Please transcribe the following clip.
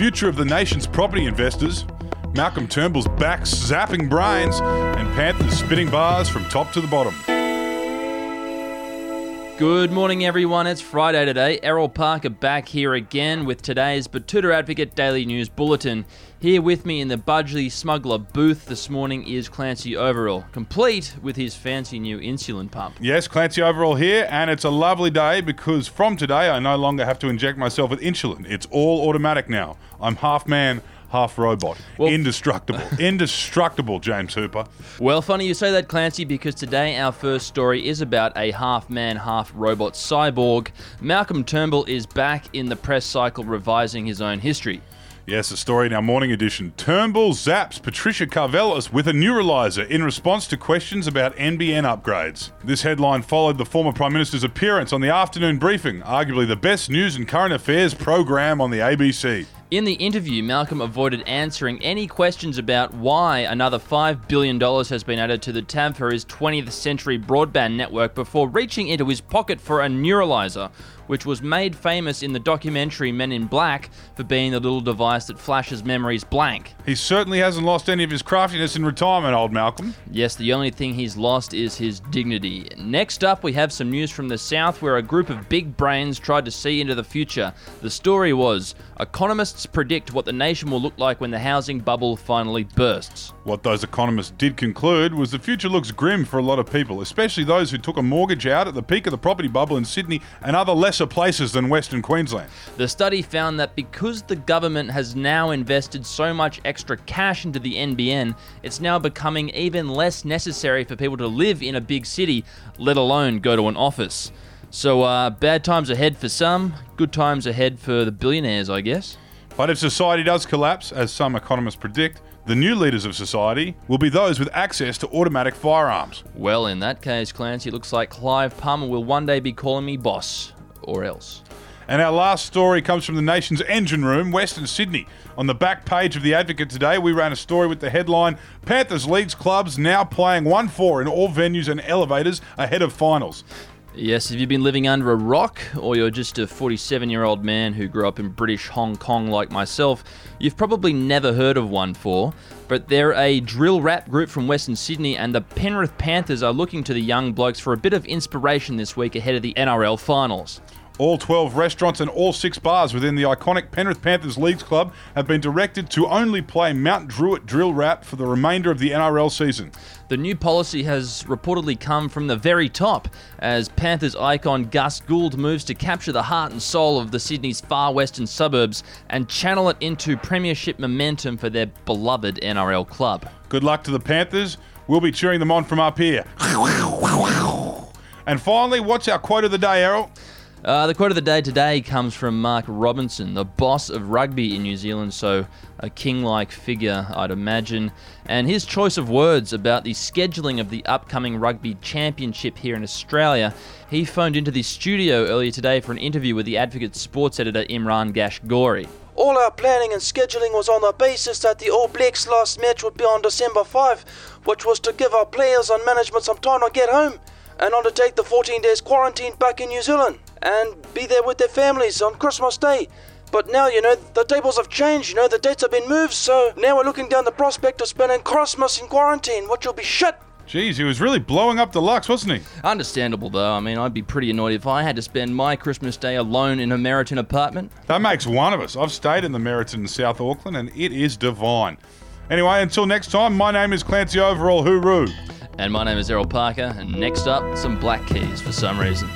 future of the nation's property investors, Malcolm Turnbull's back zapping brains, and Panthers spitting bars from top to the bottom. Good morning, everyone. It's Friday today. Errol Parker back here again with today's Betoota Advocate Daily News Bulletin. Here with me in the Budgy Smuggler booth this morning is Clancy Overell, complete with his fancy new insulin pump. Yes, Clancy Overell here, and it's a lovely day because from today I no longer have to inject myself with insulin. It's all automatic now. I'm half man, half robot. Well- Indestructible. Indestructible, James Hooper. Well, funny you say that, Clancy, because today our first story is about a half man, half robot cyborg. Malcolm Turnbull is back in the press cycle revising his own history. Yes, a story in our morning edition. Turnbull zaps Patricia Karvelas with a neuralizer in response to questions about NBN upgrades. This headline followed the former Prime Minister's appearance on the afternoon briefing, arguably the best news and current affairs program on the ABC. In the interview, Malcolm avoided answering any questions about why another $5 billion has been added to the tab for his 20th century broadband network before reaching into his pocket for a neuralizer, which was made famous in the documentary Men in Black for being the little device that flashes memories blank. He certainly hasn't lost any of his craftiness in retirement, old Malcolm. Yes, the only thing he's lost is his dignity. Next up, we have some news from the South where a group of big brains tried to see into the future. The story was economists predict what the nation will look like when the housing bubble finally bursts. What those economists did conclude was the future looks grim for a lot of people, especially those who took a mortgage out at the peak of the property bubble in Sydney and other lesser places than Western Queensland. The study found that because the government has now invested so much extra cash into the NBN, it's now becoming even less necessary for people to live in a big city, let alone go to an office. So, uh, bad times ahead for some, good times ahead for the billionaires, I guess. But if society does collapse, as some economists predict, the new leaders of society will be those with access to automatic firearms. Well, in that case, Clancy, it looks like Clive Palmer will one day be calling me boss, or else. And our last story comes from the nation's engine room, Western Sydney. On the back page of The Advocate today, we ran a story with the headline Panthers Leagues clubs now playing OneFour in all venues and elevators ahead of finals. Yes, if you've been living under a rock, or you're just a 47 year old man who grew up in British Hong Kong like myself, you've probably never heard of OneFour, but they're a drill rap group from Western Sydney, and the Penrith Panthers are looking to the young blokes for a bit of inspiration this week ahead of the NRL finals. All 12 restaurants and all six bars within the iconic Penrith Panthers Leagues Club have been directed to only play Mount Druitt drill rap for the remainder of the NRL season. The new policy has reportedly come from the very top as Panthers icon Gus Gould moves to capture the heart and soul of the Sydney's far western suburbs and channel it into premiership momentum for their beloved NRL club. Good luck to the Panthers. We'll be cheering them on from up here. And finally, what's our quote of the day, Errol? Uh, the quote of the day today comes from Mark Robinson, the boss of rugby in New Zealand, so a king like figure, I'd imagine. And his choice of words about the scheduling of the upcoming rugby championship here in Australia, he phoned into the studio earlier today for an interview with the Advocate sports editor Imran Gash Gori. All our planning and scheduling was on the basis that the All Blacks' last match would be on December 5, which was to give our players and management some time to get home and undertake the 14 days quarantine back in New Zealand and be there with their families on Christmas Day. But now, you know, the tables have changed, you know, the dates have been moved, so now we're looking down the prospect of spending Christmas in quarantine, which will be shit. Jeez, he was really blowing up deluxe, wasn't he? Understandable though, I mean, I'd be pretty annoyed if I had to spend my Christmas Day alone in a Meriton apartment. That makes one of us. I've stayed in the Meriton in South Auckland and it is divine. Anyway, until next time, my name is Clancy Overell Hooroo. And my name is Errol Parker, and next up, some Black Keys for some reason.